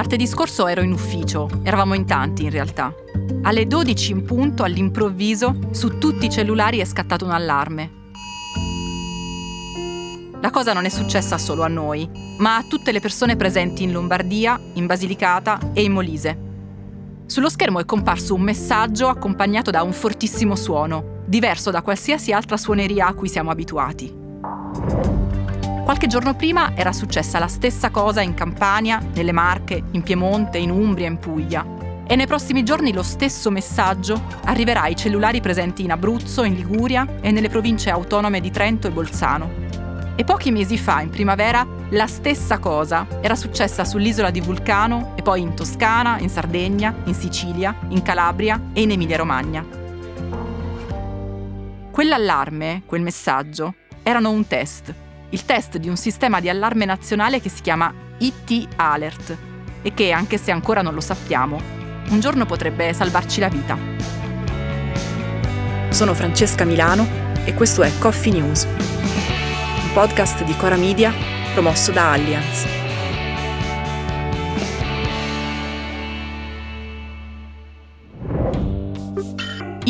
Martedì scorso ero in ufficio, eravamo in tanti in realtà. Alle 12 in punto, all'improvviso, su tutti i cellulari è scattato un allarme. La cosa non è successa solo a noi, ma a tutte le persone presenti in Lombardia, in Basilicata e in Molise. Sullo schermo è comparso un messaggio accompagnato da un fortissimo suono, diverso da qualsiasi altra suoneria a cui siamo abituati. Qualche giorno prima era successa la stessa cosa in Campania, nelle Marche, in Piemonte, in Umbria, in Puglia. E nei prossimi giorni lo stesso messaggio arriverà ai cellulari presenti in Abruzzo, in Liguria e nelle province autonome di Trento e Bolzano. E pochi mesi fa, in primavera, la stessa cosa era successa sull'isola di Vulcano e poi in Toscana, in Sardegna, in Sicilia, in Calabria e in Emilia-Romagna. Quell'allarme, quel messaggio, erano un test il test di un sistema di allarme nazionale che si chiama IT Alert e che, anche se ancora non lo sappiamo, un giorno potrebbe salvarci la vita. Sono Francesca Milano e questo è Coffee News, un podcast di Cora Media promosso da Allianz.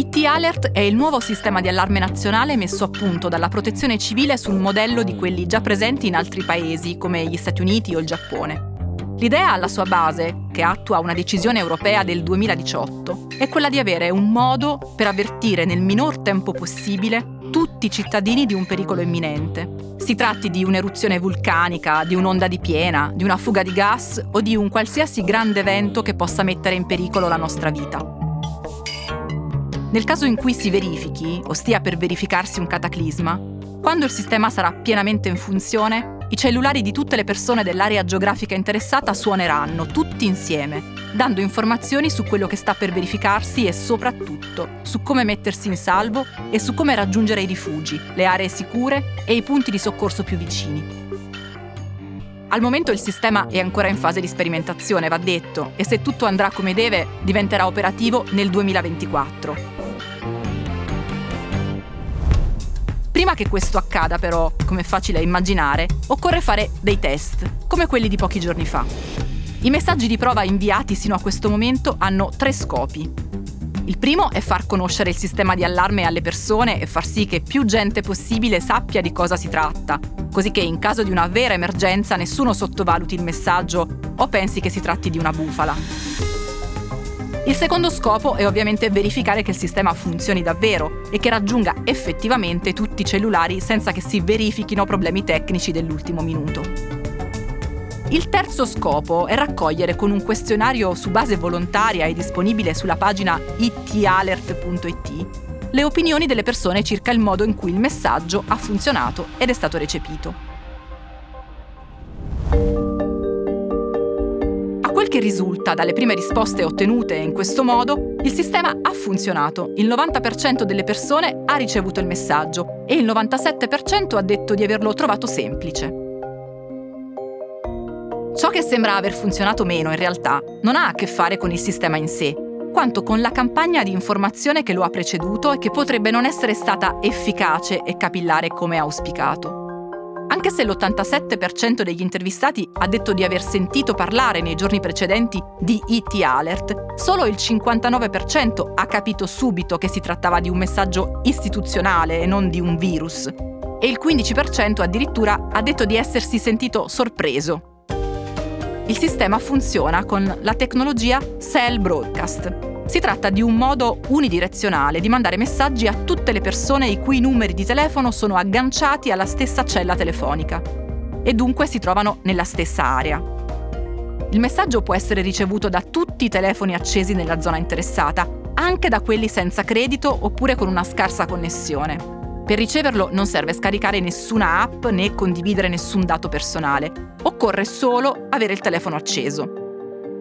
IT Alert è il nuovo sistema di allarme nazionale messo a punto dalla protezione civile sul modello di quelli già presenti in altri paesi come gli Stati Uniti o il Giappone. L'idea alla sua base, che attua una decisione europea del 2018, è quella di avere un modo per avvertire nel minor tempo possibile tutti i cittadini di un pericolo imminente. Si tratti di un'eruzione vulcanica, di un'onda di piena, di una fuga di gas o di un qualsiasi grande evento che possa mettere in pericolo la nostra vita. Nel caso in cui si verifichi, o stia per verificarsi un cataclisma, quando il sistema sarà pienamente in funzione, i cellulari di tutte le persone dell'area geografica interessata suoneranno tutti insieme, dando informazioni su quello che sta per verificarsi e soprattutto su come mettersi in salvo e su come raggiungere i rifugi, le aree sicure e i punti di soccorso più vicini. Al momento il sistema è ancora in fase di sperimentazione, va detto, e se tutto andrà come deve diventerà operativo nel 2024. Prima che questo accada però, come è facile immaginare, occorre fare dei test, come quelli di pochi giorni fa. I messaggi di prova inviati sino a questo momento hanno tre scopi. Il primo è far conoscere il sistema di allarme alle persone e far sì che più gente possibile sappia di cosa si tratta, così che in caso di una vera emergenza nessuno sottovaluti il messaggio o pensi che si tratti di una bufala. Il secondo scopo è ovviamente verificare che il sistema funzioni davvero e che raggiunga effettivamente tutti i cellulari senza che si verifichino problemi tecnici dell'ultimo minuto. Il terzo scopo è raccogliere con un questionario su base volontaria e disponibile sulla pagina italert.it le opinioni delle persone circa il modo in cui il messaggio ha funzionato ed è stato recepito. Risulta dalle prime risposte ottenute in questo modo, il sistema ha funzionato. Il 90% delle persone ha ricevuto il messaggio e il 97% ha detto di averlo trovato semplice. Ciò che sembra aver funzionato meno in realtà non ha a che fare con il sistema in sé, quanto con la campagna di informazione che lo ha preceduto e che potrebbe non essere stata efficace e capillare come auspicato. Anche se l'87% degli intervistati ha detto di aver sentito parlare nei giorni precedenti di IT Alert, solo il 59% ha capito subito che si trattava di un messaggio istituzionale e non di un virus. E il 15% addirittura ha detto di essersi sentito sorpreso. Il sistema funziona con la tecnologia Cell Broadcast, si tratta di un modo unidirezionale di mandare messaggi a tutte le persone i cui numeri di telefono sono agganciati alla stessa cella telefonica e dunque si trovano nella stessa area. Il messaggio può essere ricevuto da tutti i telefoni accesi nella zona interessata, anche da quelli senza credito oppure con una scarsa connessione. Per riceverlo non serve scaricare nessuna app né condividere nessun dato personale, occorre solo avere il telefono acceso.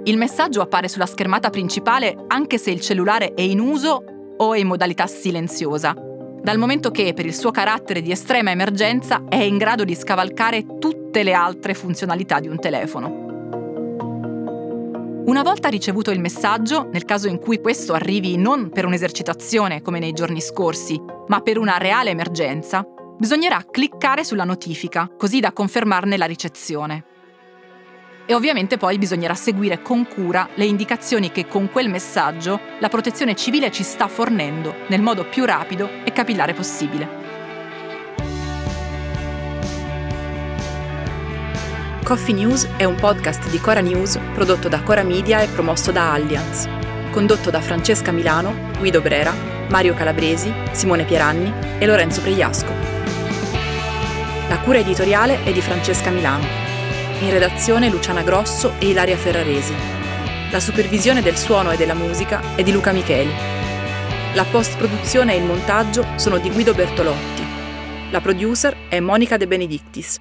Il messaggio appare sulla schermata principale anche se il cellulare è in uso o è in modalità silenziosa, dal momento che per il suo carattere di estrema emergenza è in grado di scavalcare tutte le altre funzionalità di un telefono. Una volta ricevuto il messaggio, nel caso in cui questo arrivi non per un'esercitazione come nei giorni scorsi, ma per una reale emergenza, bisognerà cliccare sulla notifica, così da confermarne la ricezione. E ovviamente poi bisognerà seguire con cura le indicazioni che con quel messaggio la protezione civile ci sta fornendo nel modo più rapido e capillare possibile. Coffee News è un podcast di Cora News prodotto da Cora Media e promosso da Allianz. Condotto da Francesca Milano, Guido Brera, Mario Calabresi, Simone Pieranni e Lorenzo Pregliasco. La cura editoriale è di Francesca Milano. In redazione Luciana Grosso e Ilaria Ferraresi. La supervisione del suono e della musica è di Luca Micheli. La post-produzione e il montaggio sono di Guido Bertolotti. La producer è Monica De Benedictis.